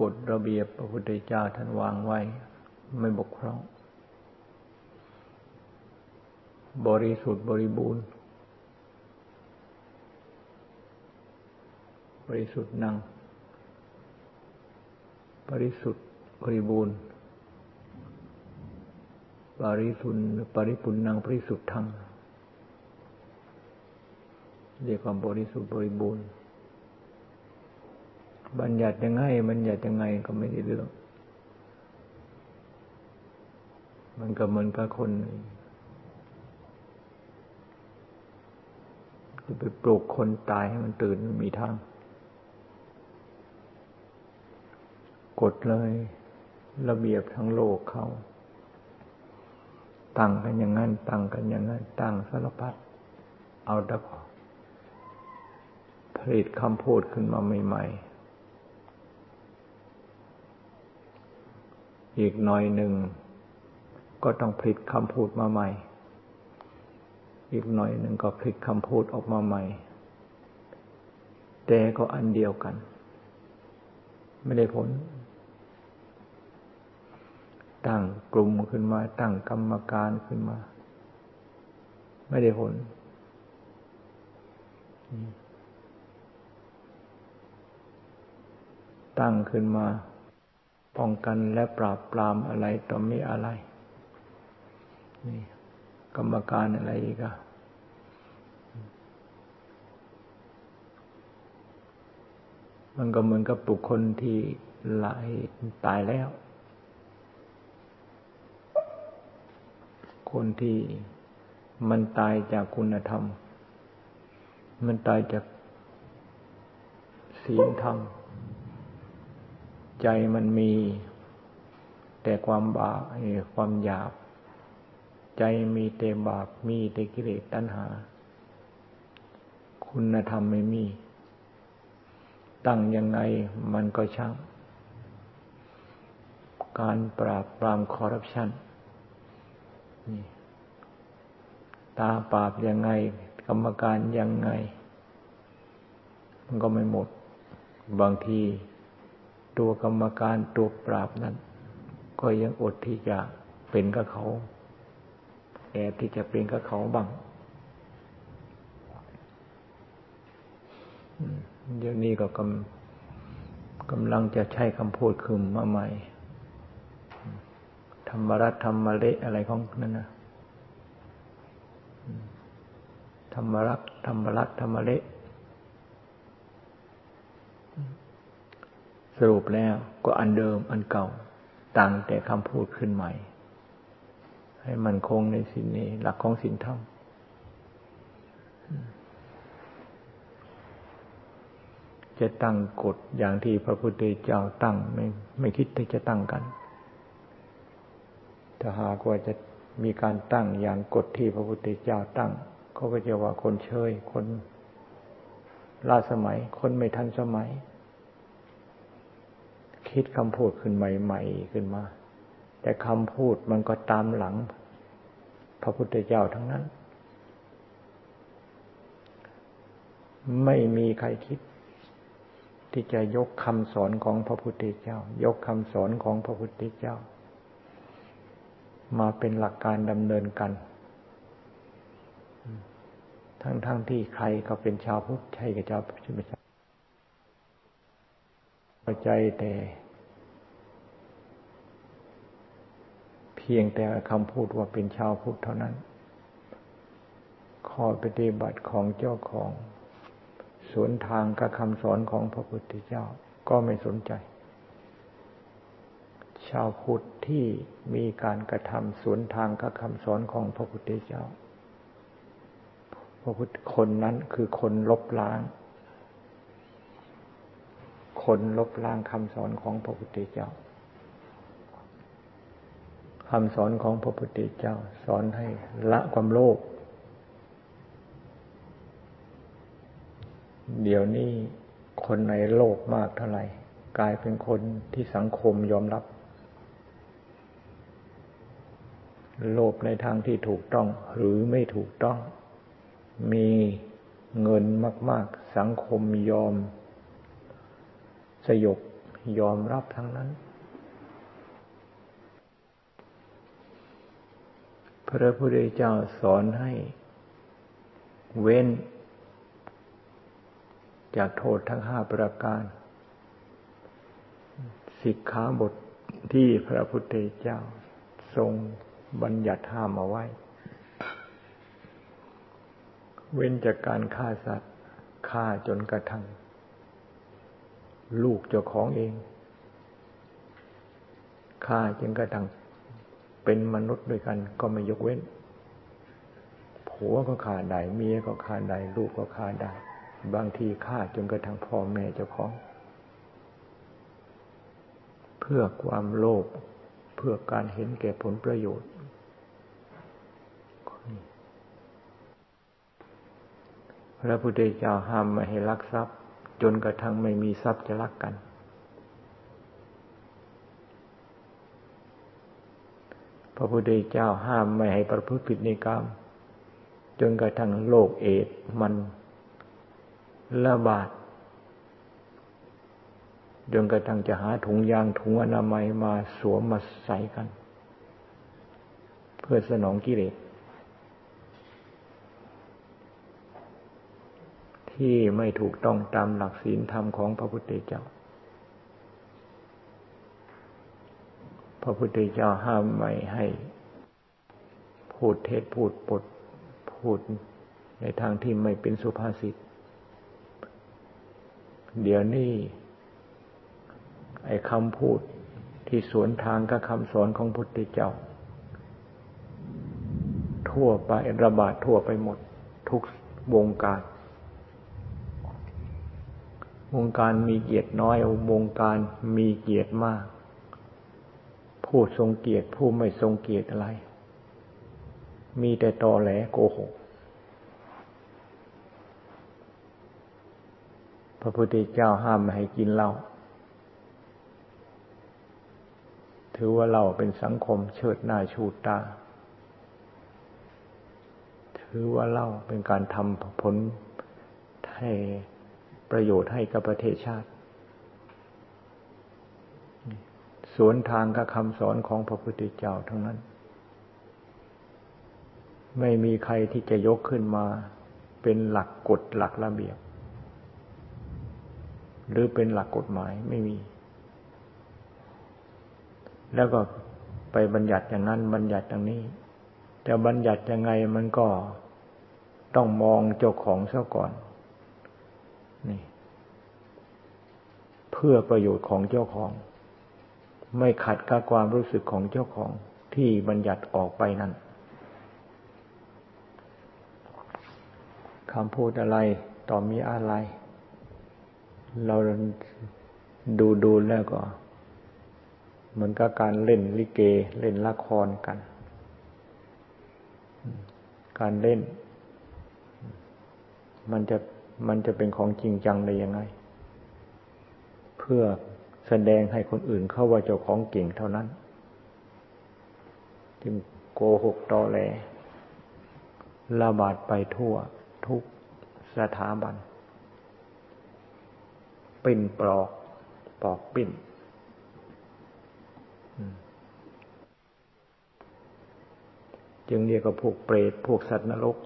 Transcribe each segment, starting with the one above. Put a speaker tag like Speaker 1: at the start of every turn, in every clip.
Speaker 1: กฎระเบียบพระพุทธเจ้าท่านวางไว้ ไม่บกพร่อง บริสุทธิ์บริบูรณ์ บริสุทธิ์นั่ง บริสุทธิ์บริบูรณ์ปริสุทธิ์ปริปุณนังบริสุทธิ์ธรรมเรียกว่าบริสุทธิ์บริบูรณ์ บัญญัติยังไงบัญญัติยังไงก็ไม่ได้เรื่อง มันก็เหมือนกับคนจะไปปลุกคนตายให้มันตื่นมีทาง กดเลย ระเบียบทั้งโลกเขา ตั้งกันอย่างนั้น ตั้งกันอย่างนั้น ตั้งสารพัดเอาแต่ผลิตคำพูดขึ้นมาใหม่ ๆ อีกหน่อยหนึ่ง ก็ต้องผลิตคำพูดมาใหม่ อีกหน่อยหนึ่งก็ผลิตคำพูดออกมาใหม่ แต่ก็อันเดียวกัน ไม่ได้ผล ตั้งกลุ่มขึ้นมา ตั้งกรรมการขึ้นมา ไม่ได้ผลตั้งขึ้นมา ป้องกันและปราบปรามอะไรต่อมีอะไร นี่ กรรมการอะไรอีกอะมันก็เหมือนกับบุคคลที่หลายตายแล้ว คนที่มันตายจากคุณธรรม มันตายจากศีลธรรม ใจมันมี แต่ความบาปความหยาบ ใจมีแต่บาปมีแต่กิเลสตัณหา คุณธรรมไม่มี ตั้งยังไงมันก็ช่าง การปราบปรามคอร์รัปชันตาปราบยังไง กรรมการยังไง มันก็ไม่หมด บางที ตัวกรรมการตัวปราบนั้น ก็ยังอดที่จะเป็นกับเขา แอบที่จะเป็นกับเขาบ้างเดี๋ยวนี้ก็กำกำลังจะใช้คำพูดคืมมาใหม่ ธรรมรัตธรรมเละอะไรของนั่นนะธรรมรัตธรรมรัตธรรมเละ สรุปแล้วก็อันเดิมอันเก่า ต่างแต่คำพูดขึ้นใหม่ ให้มันคงในสินนี้ หลักของสินธรรมจะตั้งกฎอย่างที่พระพุทธเจ้าตั้งไม่ไม่คิดที่จะตั้งกัน ถ้าหากว่าจะมีการตั้งอย่างกฎที่พระพุทธเจ้าตั้งเขาก็จะว่าคนเชยคนล้าสมัย คนไม่ทันสมัย คิดคำพูดขึ้นใหม่ ๆ ขึ้นมา แต่คำพูดมันก็ตามหลัง พระพุทธเจ้าทั้งนั้น ไม่มีใครคิด ที่จะยกคำสอนของพระพุทธเจ้า ยกคำสอนของพระพุทธเจ้า มาเป็นหลักการดำเนินกัน ทั้งๆทที่ใครก็เป็นชาวพุทธใช่กับชาวพุทธไม่ใช่เข้าใจแต่ พียงแต่คำพูดว่าเป็นชาวพุทธเท่านั้น ข้อปฏิบัติของเจ้าของ สวนทางกับคำสอนของพระพุทธเจ้าก็ไม่สนใจ ชาวพุทธที่มีการกระทำสวนทางกับคำสอนของพระพุทธเจ้า พระพุทธคนนั้นคือคนลบล้าง คนลบล้างคำสอนของพระพุทธเจ้าำสอนของพระพุทธเจ้า สอนให้ละความโลภเดี๋ยวนี้คนในโลกมากเท่าไหร่กลายเป็นคนที่สังคมยอมรับ โลภในทางที่ถูกต้องหรือไม่ถูกต้อง มีเงินมาก ๆ สังคมยอม สยบยอมรับทั้งนั้น พระพุทธเจ้าสอนให้ เว้น จากโทษทั้งห้าประการ สิกขาบทที่พระพุทธเจ้า ทรงบัญญัติห้ามเอาไว้ เว้นจากการฆ่าสัตว์ฆ่าจนกระทั่ง ลูกเจ้าของเองฆ่าจนกระทั่ง เป็นมนุษย์ด้วยกันก็ไม่ยกเว้น ผัวก็ฆ่าได้เมียก็ฆ่าได้ลูกก็ฆ่าได้ บางทีฆ่าจนกระทั่งพ่อแม่เจ้าของ เพื่อความโลภเพื่อการเห็นแก่ผลประโยชน์ พระพุทธเจ้าห้ามไม่ให้ลักทรัพย์ จนกระทั่งไม่มีทรัพย์จะลักกัน พระพุทธเจ้าห้ามไม่ให้ประพฤติผิดในกรรม จนกระทั่งโลกเอดมันระบาดจนกระทั่งจะหาถุงยางถุงอนามัยมาสวมมาใส่กัน เพื่อสนองกิเลสที่ไม่ถูกต้องตามหลักศีลธรรมของพระพุทธเจ้า พระพุทธเจ้าห้ามไม่ให้พูดเท็จพูดปดพูดในทางที่ไม่เป็นสุภาษิต เดี๋ยวนี้ไอ้คำพูดที่สวนทางกับคำสอนของพุทธเจ้า ทั่วไประบาดทั่วไปหมด ทุกวงการ วงการมีเกียรติน้อย วงการมีเกียรติมาก ผู้ทรงเกียรติผู้ไม่ทรงเกียรติอะไร มีแต่ตอแหลโกหก พระพุทธเจ้าห้ามไม่ให้กินเหล้า ถือว่าเราเป็นสังคมเชิดหน้าชูตา ถือว่าเราเป็นการทำผลให้ประโยชน์ให้กับประเทศชาติ สวนทางกับคำสอนของพระพุทธเจ้าทั้งนั้น ไม่มีใครที่จะยกขึ้นมา เป็นหลักกฎหลักระเบียบ หรือเป็นหลักกฎหมายไม่มี แล้วก็ไปบัญญัติอย่างนั้นบัญญัติอย่างนี้ แต่บัญญัติยังไงมันก็ต้องมองเจ้าของซะก่อน นี่ เพื่อประโยชน์ของเจ้าของ ไม่ขัดกับความรู้สึกของเจ้าของที่บัญญัติออกไปนั้นคำพูดอะไรต่อมีอะไร เราดูดูแล้วก็ เหมือนกับการเล่นลิเก เล่นละครกัน การเล่น มันจะมันจะเป็นของจริงจังได้ยังไง เพื่อ แสดงให้คนอื่นเข้าว่าเจ้าของเก่งเท่านั้น จึงโกหกตอแหลระบาดไปทั่วทุกสถาบัน ปิ้นปลอกปอกปิ้นจึงเรียกว่าพวกเปรต พวกสัตว์นรก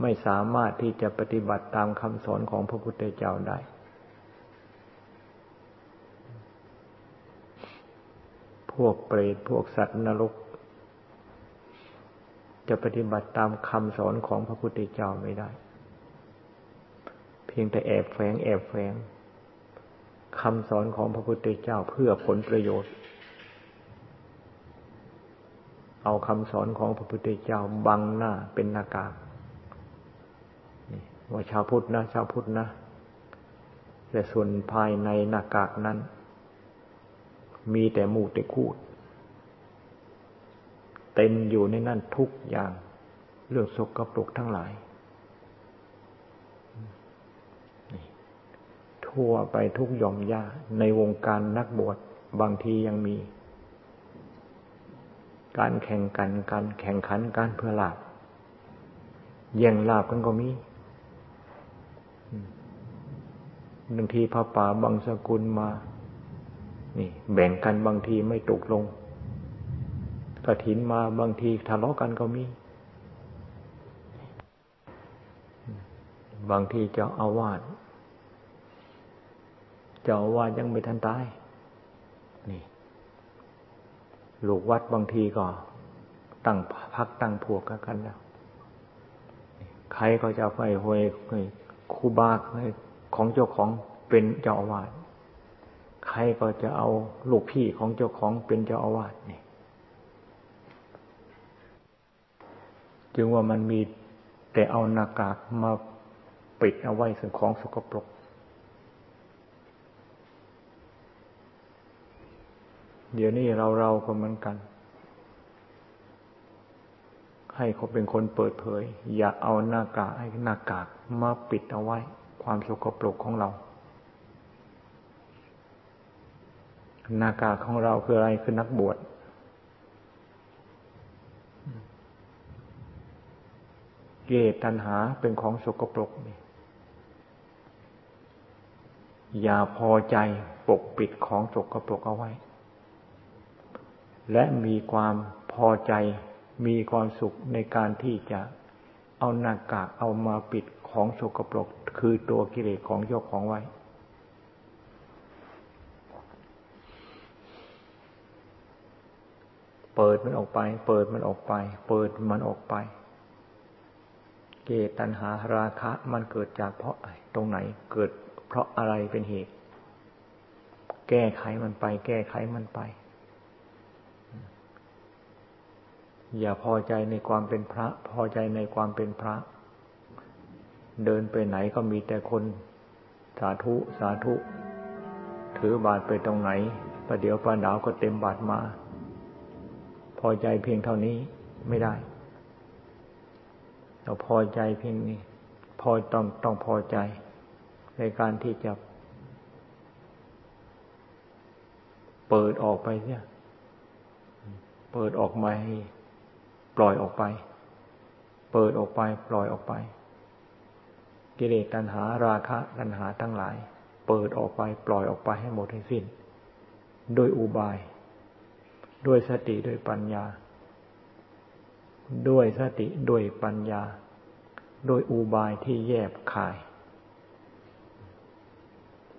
Speaker 1: ไม่สามารถที่จะปฏิบัติตามคำสอนของพระพุทธเจ้าได้ พวกเปรตพวกสัตว์นรก จะปฏิบัติตามคำสอนของพระพุทธเจ้าไม่ได้ เพียงแต่แอบแฝงแอบแฝงคำสอนของพระพุทธเจ้าเพื่อผลประโยชน์ เอาคำสอนของพระพุทธเจ้าบังหน้าเป็นหน้ากาก ว่าชาวพุทธนะ ชาวพุทธนะ แต่ส่วนภายในหน้ากากนั้น มีแต่มูแต่คูด เต็มอยู่ในนั่นทุกอย่าง เรื่องสกรปรกทั้งหลาย ทั่วไปทุกย่อมย่าในวงการนักบวชบางทียังมี การแข่งกันการแข่งขันการเพื่อลาบแย่งลาบกันก็มี บางทีพระป่าบางสกุลมา นี่ แบ่งกันบางทีไม่ตกลงกระถินมาบางทีทะเลาะกันก็มี บางทีเจ้าอาวาสเจ้าอาวาสยังไม่ทันตาย นี่ ลูกวัดบางทีก็ตั้งพักตั้งพวกกันแล้ว ใครก็จะไปหวยครูบา ของเจ้าของเป็นเจ้าอาวาสใครก็จะเอาลูกพี่ของเจ้าของเป็นเจ้าอาวาสนี่จึงว่ามันมีแต่เอาหน้ากากมาปิดเอาไว้สิ่งของสกปรก เดี๋ยวนี้เราเราก็เหมือนกัน ให้เขาเป็นคนเปิดเผย อย่าเอาหน้ากากให้หน้ากากมาปิดเอาไว้ ความสกปรกของเรา หน้ากากของเราคืออะไรคือนักบวชเกตตัณหาเป็นของสกปรกนี่อย่าพอใจปกปิดของสกปรกเอาไว้ และมีความพอใจมีความสุขในการที่จะเอาหน้ากากเอามาปิด ของสกปรก คือตัวกิเลสของเจ้าของไว้ เปิดมันออกไป เปิดมันออกไป เปิดมันออกไป เกตัณหาราคะมันเกิดจากเพราะตรงไหน เกิดเพราะอะไรเป็นเหตุ แก้ไขมันไป แก้ไขมันไปอย่าพอใจในความเป็นพระ พอใจในความเป็นพระ เดินไปไหนก็มีแต่คนสาธุสาธุ ถือบาทไปตรงไหนประเดี๋ยวประดาวก็เต็มบาทมา พอใจเพียงเท่านี้ไม่ได้เราพอใจเพียงนี้ พอต้องต้องพอใจ ในการที่จะ เปิดออกไปเนี่ยเปิดออกมาให้ปล่อยออกไป เปิดออกไป ปล่อยออกไป กิเลสตัณหาราคะตัณหาทั้งหลาย เปิดออกไปปล่อยออกไปให้หมดให้สิ้น ด้วยอุบาย ด้วยสติด้วยปัญญา ด้วยสติด้วยปัญญาโดยอุบายที่แยบคาย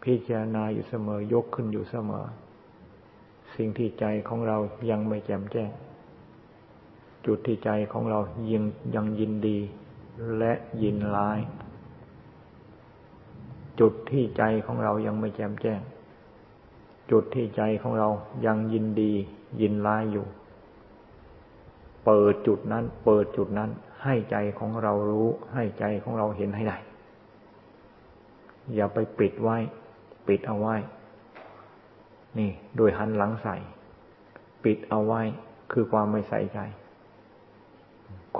Speaker 1: พิจารณาอยู่เสมอยกขึ้นอยู่เสมอ สิ่งที่ใจของเรายังไม่แจ่มแจ้ง จุดที่ใจของเรายังยังยินดีและยินร้าย จุดที่ใจของเรายังไม่แจ่มแจ้ง จุดที่ใจของเรายังยินดี ยินร้ายอยู่ เปิดจุดนั้น เปิดจุดนั้น ให้ใจของเรารู้ ให้ใจของเราเห็นให้ได้ อย่าไปปิดไว้ ปิดเอาไว้ นี่ โดยหันหลังใส่ ปิดเอาไว้ คือความไม่ใส่ใจ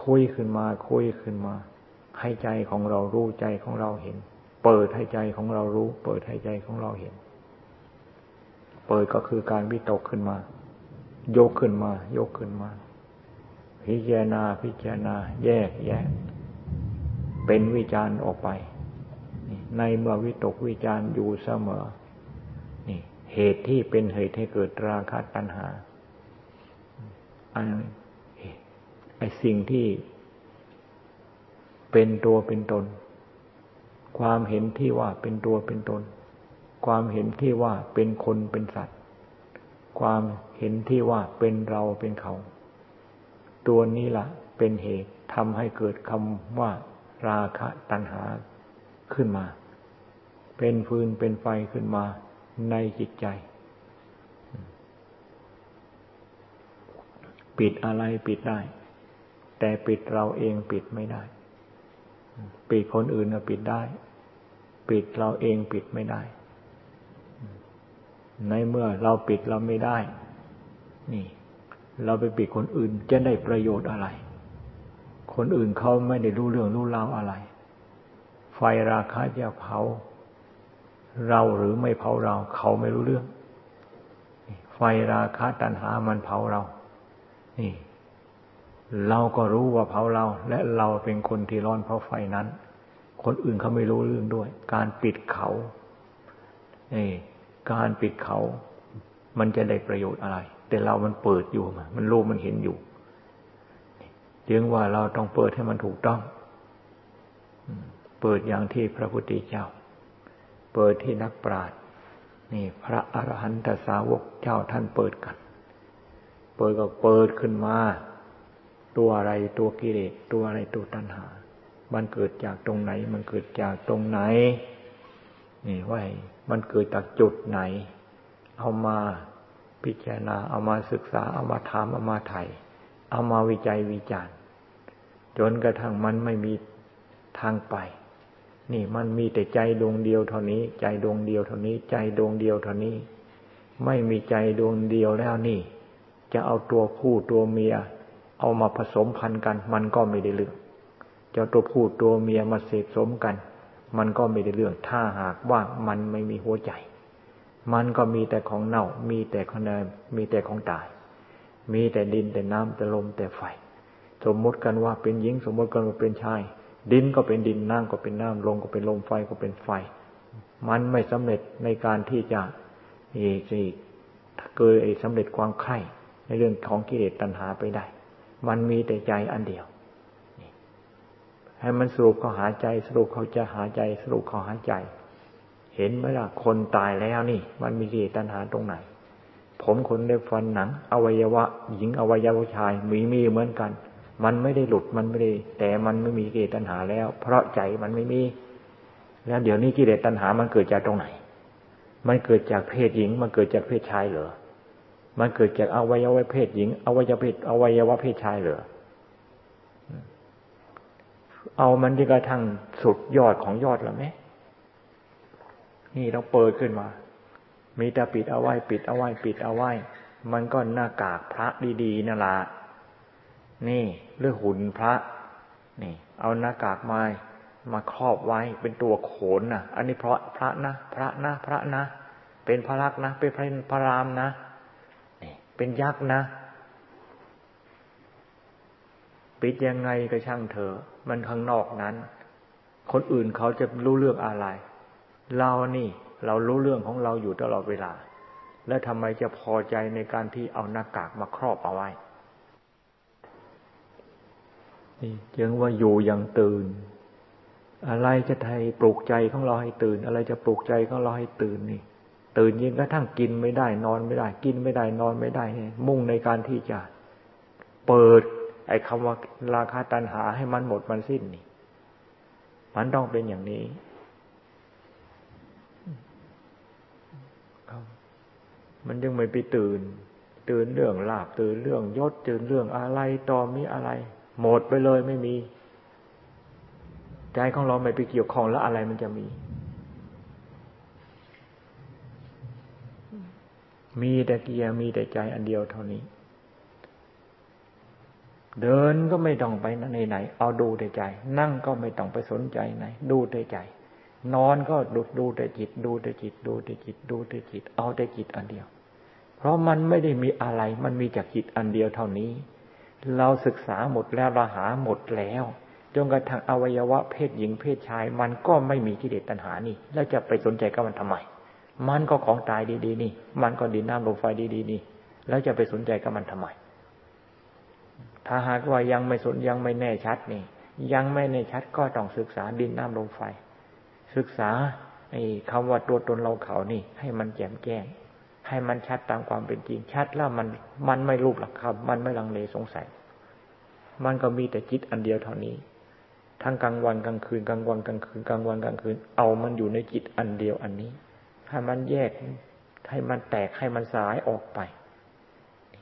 Speaker 1: คุยขึ้นมา คุยขึ้นมา ให้ใจของเรารู้ใจของเราเห็น เปิดให้ใจของเรารู้ เปิดให้ใจของเราเห็น เปิดก็คือการวิตกขึ้นมา ยกขึ้นมา ยกขึ้นมา พิจารณาพิจารณา แยกแยก เป็นวิจารณ์ออกไป ในเมื่อวิตกวิจารณ์อยู่เสมอ นี่ เหตุที่เป็นเหตุให้เกิดราคะตัณหาอันไอสิ่งที่เป็นตัวเป็นตน ความเห็นที่ว่าเป็นตัวเป็นตน ความเห็นที่ว่าเป็นคนเป็นสัตว์ ความเห็นที่ว่าเป็นเราเป็นเขา ตัวนี้ละ่ะเป็นเหตุทำให้เกิดคำว่าราคะตัณหาขึ้นมา เป็นฟืนเป็นไฟขึ้นมาในจิตใจ ปิดอะไรปิดได้ แต่ปิดเราเองปิดไม่ได้ ปิดคนอื่นปิดได้ ปิดเราเองปิดไม่ได้ ในเมื่อเราปิดเราไม่ได้ นี่ เราไปปิดคนอื่นจะได้ประโยชน์อะไร คนอื่นเขาไม่ได้รู้เรื่องรู้ราวอะไร ไฟราคาจะเผา เราหรือไม่เผาเรา เขาไม่รู้เรื่อง ไฟราคาตัณหามันเผาเรา นี่ เราก็รู้ว่าเผาเรา และเราเป็นคนที่ร้อนเพราะไฟนั้น คนอื่นเขาไม่รู้เรื่องด้วย การปิดเขานี่การปิดเขา มันจะได้ประโยชน์อะไร แต่เรามันเปิดอยู่มามันรู้มันเห็นอยู่จึงว่าเราต้องเปิดให้มันถูกต้อง เปิดอย่างที่พระพุทธเจ้า เปิดที่นักปราชญ์นี่ พระอรหันตสาวกเจ้าท่านเปิดกัน เปิดก็เปิดขึ้นมา ตัวอะไรตัวกิเลสตัวอะไรตัวตัณหา มันเกิดจากตรงไหน มันเกิดจากตรงไหน นี่ว่า มันเกิดจากจุดไหน เอามาพิจารณา เอามาศึกษา เอามาถาม เอามาไถ่เอามาวิจัยวิจารณ์ จนกระทั่งมันไม่มีทางไป นี่มันมีแต่ใจดวงเดียวเท่านี้ ใจดวงเดียวเท่านี้ ใจดวงเดียวเท่านี้ ไม่มีใจดวงเดียวแล้วนี่ จะเอาตัวผู้ตัวเมีย เอามาผสมพันธุ์กัน มันก็ไม่ได้เรื่องจะตัวผู้ตัวเมียมาเสพสมกัน มันก็ไม่ได้เรื่อง ถ้าหากว่ามันไม่มีหัวใจ มันก็มีแต่ของเน่า มีแต่ของเนมีแต่ของตาย มีแต่ดินแต่น้ำแต่ลมแต่ไฟ สมมติกันว่าเป็นหญิงสมมติกันว่าเป็นชาย ดินก็เป็นดินน้ำก็เป็นน้ำลมก็เป็นลมไฟก็เป็นไฟ มันไม่สำเร็จในการที่จะเอกเกิดสำเร็จความไข่ในเรื่องของกิเลสตัณหาไปได้ มันมีแต่ใจอันเดียวให้มันสรุปเขาหาใจ สรุปเขาจะหาใจ สรุปเขาหาใจ เห็นไหมล่ะคนตายแล้วนี่ มันมีกิเลสตัณหาตรงไหน ผมขนเล็บฟันหนัง อวัยวะ หญิงอวัยวะชายมีมีเหมือนกัน มันไม่ได้หลุดมันไม่ได้ แต่มันไม่มีกิเลสตัณหาแล้ว เพราะใจมันไม่มี แล้วเดี๋ยวนี้กิเลสตัณหามันเกิดจากตรงไหน มันเกิดจากเพศหญิง มันเกิดจากเพศชายเหรอ มันเกิดจากอวัยวะเพศหญิงอวัยวะเพศอวัยวะเพศชายเหรอเอามันที่กระทั่งสุดยอดของยอดแล้วไหมนี่เราเปิดขึ้นมา มีแต่ปิดเอาไว้ปิดเอาไว้ปิดเอาไว้ มันก็หน้ากากพระดีๆนั่นละนี่เรื่องหุ่นพระ นี่ เอาหน้ากากไม้มาครอบไว้เป็นตัวโขนนะอันนี้เพราะพระนะพระนะพระนะ เป็นพระลักษณ์นะเป็นพระพระรามนะ เป็นยักษ์นะ ปิดยังไงก็ช่างเถอะมันข้างนอกนั้น คนอื่นเขาจะรู้เรื่องอะไร เรานี่ เรารู้เรื่องของเราอยู่ตลอดเวลา และทำไมจะพอใจในการที่เอาหน้ากากมาครอบเอาไว้นี่จึงว่าอยู่อย่างตื่น อะไรจะไทยปลุกใจของเราให้ตื่น อะไรจะปลุกใจของเราให้ตื่นนี่ ตื่นยิ่งกระทั่งกินไม่ได้ นอนไม่ได้ กินไม่ได้นอนไม่ได้มุ่งในการที่จะเปิด ไอ้คำว่าราคาตันหาให้มันหมดมันสิ้นนี่ มันต้องเป็นอย่างนี้มันยังไม่ไปตื่น ตื่นเรื่องลาบตื่นเรื่องยศตื่นเรื่องอะไรต่อมีอะไร หมดไปเลยไม่มี ใจของเราไม่ไปเกี่ยวข้องแล้วอะไรมันจะมี มีแต่เกียร์มีแต่ใจอันเดียวเท่านี้ เดินก็ไม่ต้องไปไหนไหน เอาดูแต่ใจ นั่งก็ไม่ต้องไปสนใจไหน ดูแต่ใจ นอนก็ดูดูแต่จิต ดูแต่จิต ดูแต่จิต ดูแต่จิต เอาแต่จิตอันเดียว เพราะมันไม่ได้มีอะไร มันมีจากจิตอันเดียวเท่านี้ เราศึกษาหมดแล้วเราหาหมดแล้วจนกระทั่งอวัยวะเพศหญิงเพศชาย มันก็ไม่มีกิเลสตัณหานี่ แล้วจะไปสนใจกับมันทำไม มันก็ของตายดีๆนี่ มันก็ดินน้ำลมไฟดีๆนี่ แล้วจะไปสนใจกับมันทำไม ถ้าหากว่ายังไม่สนยังไม่แน่ชัดนี่ ยังไม่แน่ชัดก็ต้องศึกษาดินน้ำลมไฟ ศึกษาไอ้คำว่าตัวตนเราเขานี่ ให้มันแจ่มแจ้ง ให้มันชัดตามความเป็นจริงชัดแล้วมันมันไม่รูปหลักคำมันไม่ลังเลสงสัย มันก็มีแต่จิตอันเดียวเท่านี้ทั้งกลางวันกลางคืนกลางวันกลางคืนกลางวันกลางคืน เอามันอยู่ในจิตอันเดียวอันนี้ ให้มันแยก ให้มันแตกให้มันสลายออกไป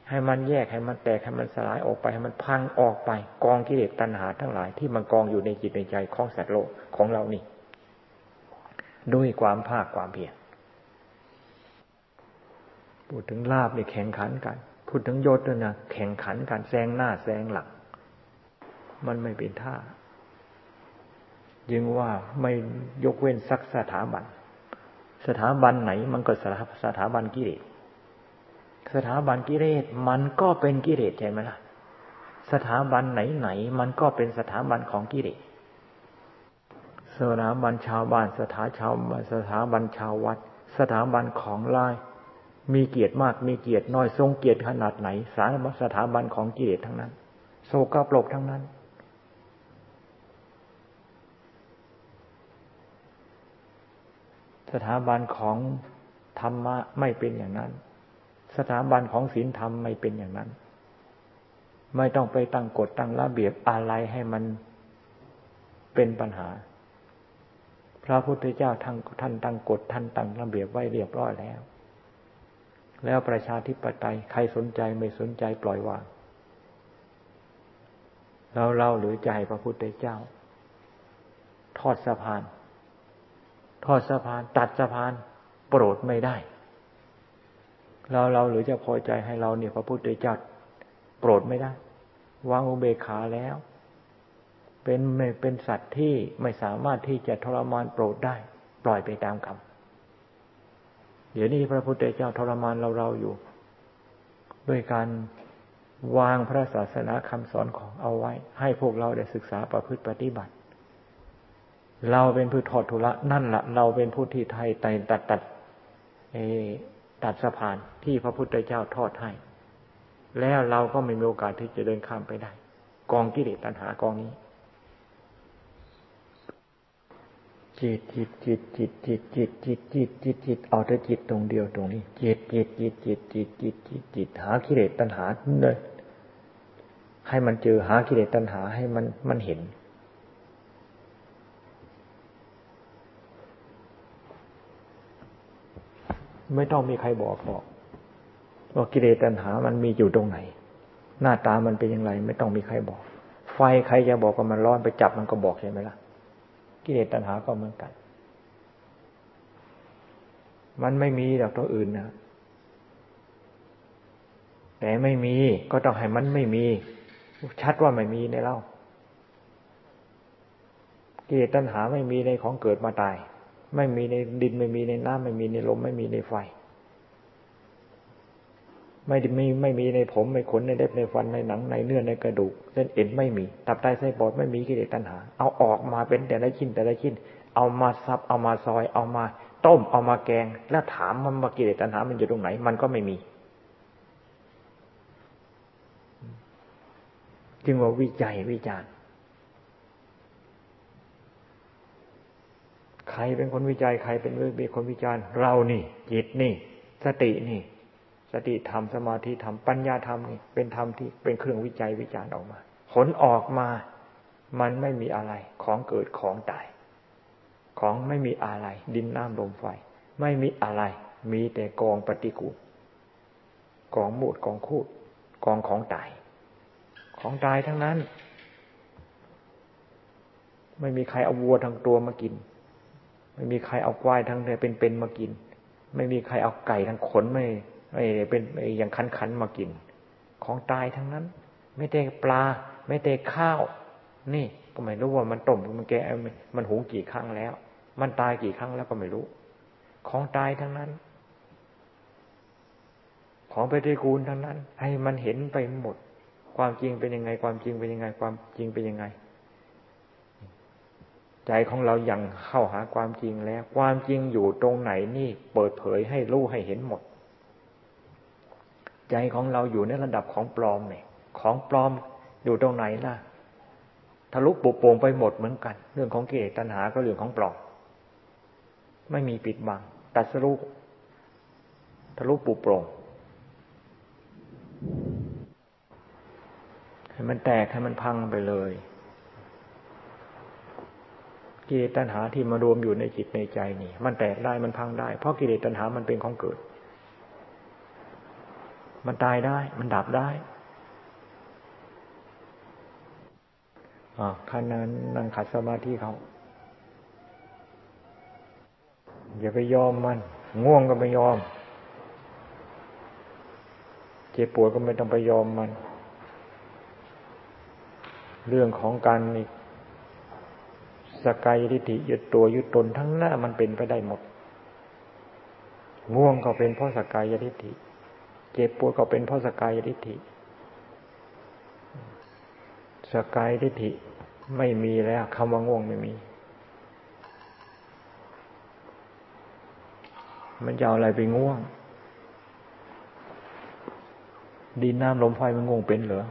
Speaker 1: ให้มันแยกให้มันแตกให้มันสลายออกไป ให้มันพังออกไป กองกิเลสตัณหาทั้งหลายที่มันกองอยู่ในจิตในใจของสัตว์โลกของเรานี่ด้วยความภาคความเพียรพูดถึงลาบเนี่ยแข่งขันกัน พูดถึงยศด้วยนะแข่งขันกันแซงหน้าแซงหลังมันไม่เป็นท่ายิงว่าไม่ยกเว้นสักสถาบัน สถาบันไหนมันก็สถาบันกิเลส สถาบันกิเลสมันก็เป็นกิเลสใช่ไหมล่ะ สถาบันไหนไหนมันก็เป็นสถาบันของกิเลส สถาบันชาวบ้านสถาชาวสถาบันชาววัด สถาบันของลายมีเกียรติมากมีเกียรติน้อยทรงเกียรติขนาดไหน สารสถาบันของกิเลสทั้งนั้น โศกปลกทั้งนั้น สถาบันของธรรมะไม่เป็นอย่างนั้น สถาบันของศีลธรรมไม่เป็นอย่างนั้น ไม่ต้องไปตั้งกฎตั้งระเบียบอะไรให้มันเป็นปัญหา พระพุทธเจ้าท่านท่านตั้งกฎท่านตั้งระเบียบไว้เรียบร้อยแล้ว แล้วประชาธิปไตยใครสนใจไม่สนใจปล่อยวางเราเราหรือใจพระพุทธเจ้า ทอดสะพาน ทอดสะพาน ตัดสะพานโปรดไม่ได้ เราเราหรือจะพอใจให้เราเนี่ยพระพุทธเจ้าโปรดไม่ได้ วางอุเบกขาแล้ว เป็นไม่เป็นสัตว์ที่ไม่สามารถที่จะทรมานโปรดได้ ปล่อยไปตามกรรมเดี๋ยวนี้พระพุทธเจ้าทรมานเราเราอยู่ ด้วยการวางพระศาสนาคำสอนของเอาไว้ ให้พวกเราได้ศึกษาประพฤติปฏิบัติ เราเป็นผู้ทอดทุระนั่นละเราเป็นผู้ที่ไทยไตตัดตัดตัดสะพานที่พระพุทธเจ้าทอดให้ แล้วเราก็ไม่มีโอกาสที่จะเดินข้ามไปได้ กองกิเลสตัณหากองนี้ จิตจิตจิตจิตจิตจิตจิตจิตจิตจิตเอาแต่จิตตรงเดียวตรงนี้ จิตจิตจิตจิตจิตจิตจิตจิตหากิเลสตัณหาเลยให้มันเจอหากิเลสตัณหาให้มันมันเห็น ไม่ต้องมีใครบอกหรอกว่ากิเลสตัณหา มันมีอยู่ตรงไหน หน้าตามันเป็นอยังไงไม่ต้องมีใครบอก ไฟใครจะบอกว่ามันร้อนไปจับมันก็บอกใช่ไหมล่ะ กิเลสตัณหาก็เหมือนกัน มันไม่มีดอกตัวอื่นนะแต่ไม่มีก็ต้องให้มันไม่มี ชัดว่าไม่มีในเรากิเลสตัณหาไม่มีในของเกิดมาตาย ไม่มีในดินไม่มีในน้ำไม่มีในลม ไม่มีในไฟ ไม่ไม่ไม่มีในผมไม่ขนในเล็บในฟันในหนังในเนื้อในกระดูกเส้นเอ็นไม่มีตับไตไส้ปอดไม่มีกิเลสตัณหา เอาออกมาเป็นแต่ละชิ้นแต่ละชิ้น เอามาซับเอามาซอย เอามาต้มเอามาแกง แล้วถามมันมากิเลสตัณหา มันอยู่ตรงไหน มันก็ไม่มีจึงว่าวิจัยวิจารณ์ ใครเป็นคนวิจัยใครเป็นเป็นคนวิจารณ์ เรานี่ จิตนี่ สตินี่ สติธรรมสมาธิธรรมปัญญาธรรมนี่เป็นธรรมที่เป็นเครื่องวิจัยวิจารณ์ออกมา ผลออกมา มันไม่มีอะไร ของเกิดของตาย ของไม่มีอะไร ดินน้ำลมไฟ ไม่มีอะไร มีแต่กองปฏิกูลกองมูดกองคูดกองของตาย ของตายทั้งนั้น ไม่มีใครเอาวัวทั้งตัวมากิน ไม่มีใครเอาควายทั้งเป็นๆมากิน ไม่มีใครเอาไก่ทั้งขนไม่ไม่เป็นอย่างคันคันมากิน ของตายทั้งนั้น ไม่แต่ปลา ไม่แต่ข้าว นี่ก็ไม่รู้ว่ามันต้มมันแกมันหุงกี่ครั้งแล้ว มันตายกี่ครั้งแล้วก็ไม่รู้ ของตายทั้งนั้น ของไปฏิกูลทั้งนั้น ให้มันเห็นไปหมด ความจริงเป็นยังไง ความจริงเป็นยังไง ความจริงเป็นยังไง ใจของเราอย่างเข้าหาความจริงแล้ว ความจริงอยู่ตรงไหนนี่เปิดเผยให้รู้ให้เห็นหมด ใจของเราอยู่ในระดับของปลอมเนี่ยของปลอมอยู่ตรงไหนล่ะทะลุปุโปร่งไปหมดเหมือนกัน เรื่องของกิเลสตัณหาก็เรื่องของปลอมไม่มีปิดบัง ตัดสรุปทะลุปุโปร่งให้มันแตกให้มันพังไปเลย กิเลสตัณหาที่มารวมอยู่ในจิตในใจนี่ มันแตกได้มันพังได้ เพราะกิเลสตัณหามันเป็นของเกิด มันตายได้ มันดับได้อ่านนั้นนั่งขัดสมาธิเขาอย่าไปยอมมัน ง่วงก็ไม่ยอม เจ็บปวดก็ไม่ต้องไปยอมมัน เรื่องของการนี่ สกายทิฏฐิยึดตัวยึดตนทั้งหน้ามันเป็นไปได้หมด ง่วงก็เป็นเพราะสกายทิฏฐิ เจ็บปวดก็เป็นเพราะสกายทิฏฐิ สกายทิฏฐิไม่มีแล้วคำว่าง่วงไม่มี มันจะเอาอะไรไปง่วง ดินน้ำลมไฟมันง่วงเป็นเหรอ